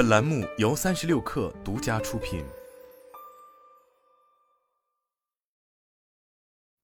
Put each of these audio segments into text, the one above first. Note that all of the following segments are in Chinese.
本栏目由三十六氪独家出品。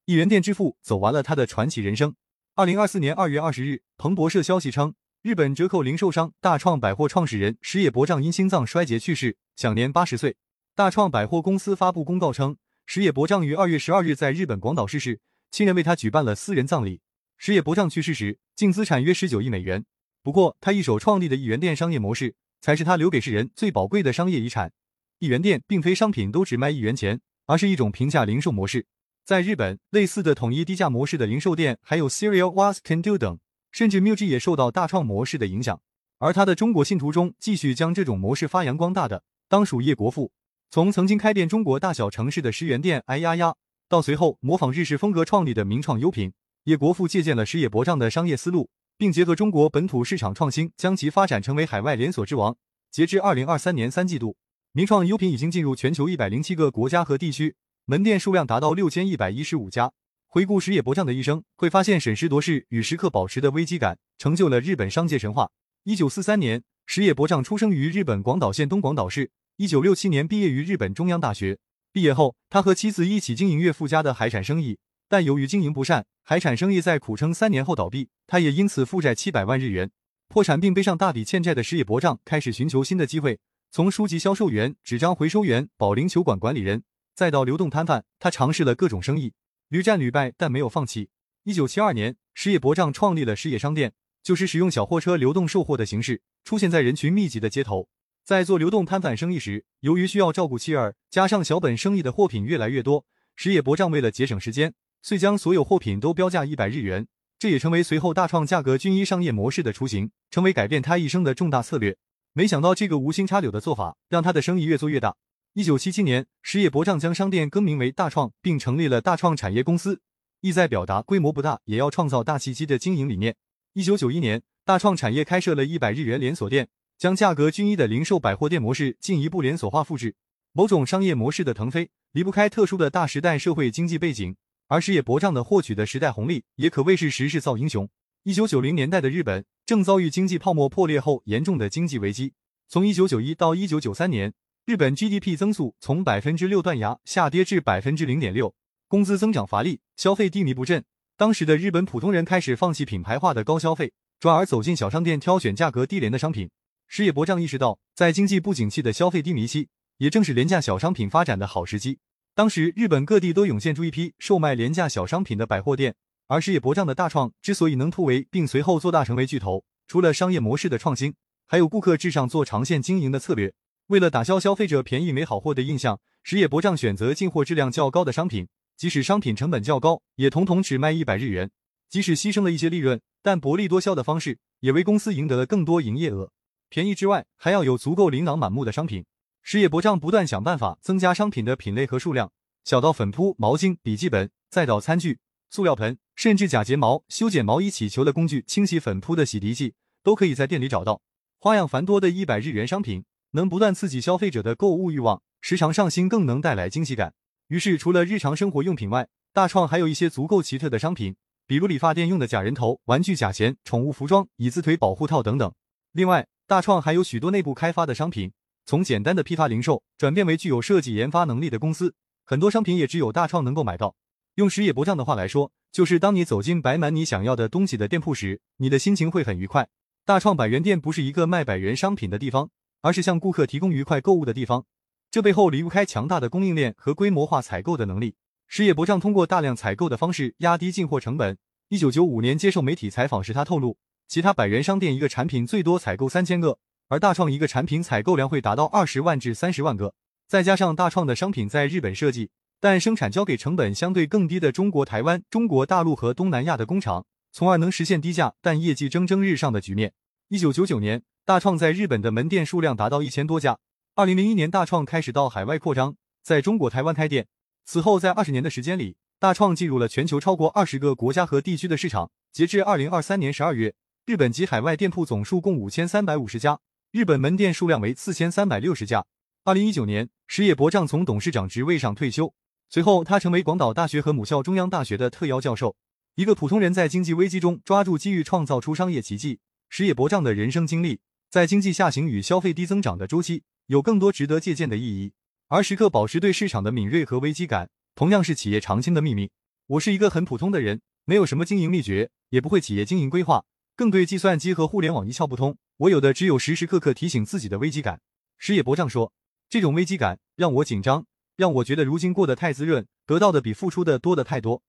一元店之父走完了他的传奇人生。二零二四年二月二十日，彭博社消息称，日本折扣零售商大创百货创始人石野博丈因心脏衰竭去世，享年八十岁。大创百货公司发布公告称，石野博丈于二月十二日在日本广岛逝世，亲人为他举办了私人葬礼。石野博丈去世时，净资产约十九亿美元。不过，他一手创立的一元店商业模式，才是他留给世人最宝贵的商业遗产。一元店并非商品都只卖一元钱，而是一种平价零售模式。在日本，类似的统一低价模式的零售店还有 Cereal Was Can Do 等，甚至 Muji 也受到大创模式的影响。而他的中国信徒中，继续将这种模式发扬光大的，当属叶国富。从曾经开遍中国大小城市的十元店，哎呀呀，到随后模仿日式风格创立的名创优品。叶国富借鉴了石野博丈的商业思路，并结合中国本土市场创新，将其发展成为海外连锁之王。截至二零二三年三季度，名创优品已经进入全球一百零七个国家和地区，门店数量达到六千一百一十五家。回顾石野博丈的一生，会发现审时度势与时刻保持的危机感，成就了日本商界神话。一九四三年，石野博丈出生于日本广岛县东广岛市。一九六七年毕业于日本中央大学。毕业后，他和妻子一起经营岳父家的海产生意。但由于经营不善，海产生意在苦撑三年后倒闭，他也因此负债七百万日元，破产并背上大笔欠债的矢野博丈开始寻求新的机会。从书籍销售员、纸张回收员、保龄球馆管理人，再到流动摊贩，他尝试了各种生意，屡战屡败，但没有放弃。一九七二年，矢野博丈创立了矢野商店，就是使用小货车流动售货的形式，出现在人群密集的街头。在做流动摊贩生意时，由于需要照顾妻儿，加上小本生意的货品越来越多，矢野博丈为了节省时间。遂将所有货品都标价一百日元，这也成为随后大创价格均一商业模式的雏形，成为改变他一生的重大策略。没想到这个无心插柳的做法，让他的生意越做越大。一九七七年，石野博丈将商店更名为大创，并成立了大创产业公司，意在表达规模不大也要创造大契机的经营理念。一九九一年，大创产业开设了一百日元连锁店，将价格均一的零售百货店模式进一步连锁化复制。某种商业模式的腾飞，离不开特殊的大时代社会经济背景。而石野博丈的获取的时代红利，也可谓是时势造英雄。一九九零年代的日本正遭遇经济泡沫破裂后严重的经济危机。从一九九一到一九九三年，日本 GDP 增速从百分之六断崖下跌至百分之零点六，工资增长乏力，消费低迷不振。当时的日本普通人开始放弃品牌化的高消费，转而走进小商店挑选价格低廉的商品。石野博丈意识到，在经济不景气的消费低迷期，也正是廉价小商品发展的好时机。当时，日本各地都涌现出一批售卖廉价小商品的百货店，而事业博障的大创之所以能突围并随后做大成为巨头，除了商业模式的创新，还有顾客至上做长线经营的策略。为了打消消费者便宜没好货的印象，实业博障选择进货质量较高的商品，即使商品成本较高，也统统只卖一百日元。即使牺牲了一些利润，但薄利多销的方式也为公司赢得了更多营业额。便宜之外，还要有足够琳琅满目的商品。实业博丈不断想办法增加商品的品类和数量，小到粉扑、毛巾、笔记本，再到餐具、塑料盆，甚至假睫毛、修剪毛衣、起球的工具、清洗粉扑的洗涤剂，都可以在店里找到。花样繁多的一百日元商品，能不断刺激消费者的购物欲望，时常上新更能带来惊喜感。于是，除了日常生活用品外，大创还有一些足够奇特的商品，比如理发店用的假人头、玩具假钱、宠物服装、椅子腿保护套等等。另外，大创还有许多内部开发的商品。从简单的批发零售转变为具有设计研发能力的公司，很多商品也只有大创能够买到。用石野博丈的话来说，就是当你走进摆满你想要的东西的店铺时，你的心情会很愉快。大创百元店不是一个卖百元商品的地方，而是向顾客提供愉快购物的地方。这背后离不开强大的供应链和规模化采购的能力。石野博丈通过大量采购的方式压低进货成本。一九九五年接受媒体采访时，他透露，其他百元商店一个产品最多采购三千个。而大创一个产品采购量会达到二十万至三十万个，再加上大创的商品在日本设计，但生产交给成本相对更低的中国台湾、中国大陆和东南亚的工厂，从而能实现低价但业绩蒸蒸日上的局面。一九九九年，大创在日本的门店数量达到一千多家。二零零一年，大创开始到海外扩张，在中国台湾开店。此后，在二十年的时间里，大创进入了全球超过二十个国家和地区的市场。截至二零二三年十二月，日本及海外店铺总数共五千三百五十家。日本门店数量为四千三百六十家。二零一九年，石野博丈从董事长职位上退休，随后他成为广岛大学和母校中央大学的特邀教授。一个普通人在经济危机中抓住机遇，创造出商业奇迹。石野博丈的人生经历，在。经济下行与消费低增长的周期，有更多值得借鉴的意义。而时刻保持对市场的敏锐和危机感，同样是企业长青的秘密。我是一个很普通的人，没有什么经营秘诀，也不会企业经营规划，更对计算机和互联网一窍不通。我有的只有时时刻刻提醒自己的危机感。石野博丈说：“这种危机感让我紧张，让我觉得如今过得太滋润，得到的比付出的多的太多。”